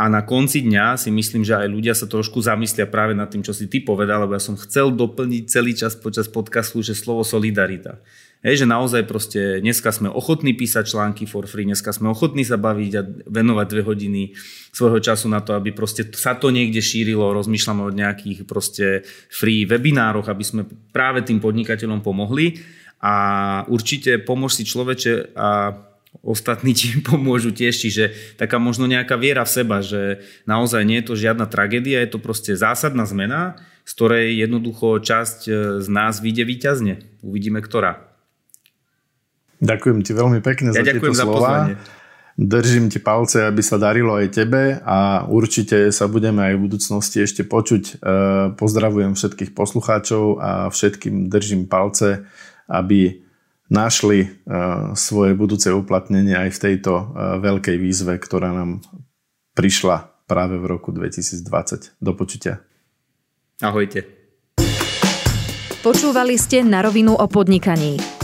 A na konci dňa si myslím, že aj ľudia sa trošku zamyslia práve nad tým, čo si ty povedal, lebo ja som chcel doplniť celý čas počas podcastu, že slovo solidarita. Hej, že naozaj proste dneska sme ochotní písať články for free, dneska sme ochotní sa baviť a venovať dve hodiny svojho času na to, aby proste sa to niekde šírilo, rozmýšľame o nejakých proste free webinároch, aby sme práve tým podnikateľom pomohli a určite pomôž si človeče a ostatní (laughs) ti pomôžu tiež, čiže taká možno nejaká viera v seba, že naozaj nie je to žiadna tragédia, je to proste zásadná zmena, z ktorej jednoducho časť e, z nás vyjde výťazne. Uvidíme, ktorá. Ďakujem ti veľmi pekne ja za tieto za slova. Pozvanie. Držím ti palce, aby sa darilo aj tebe a určite sa budeme aj v budúcnosti ešte počuť. E, pozdravujem všetkých poslucháčov a všetkým držím palce, aby našli uh, svoje budúce uplatnenie aj v tejto uh, veľkej výzve, ktorá nám prišla práve v roku 2020. Do počutia. Ahojte. Počúvali ste na rovinu o podnikaní.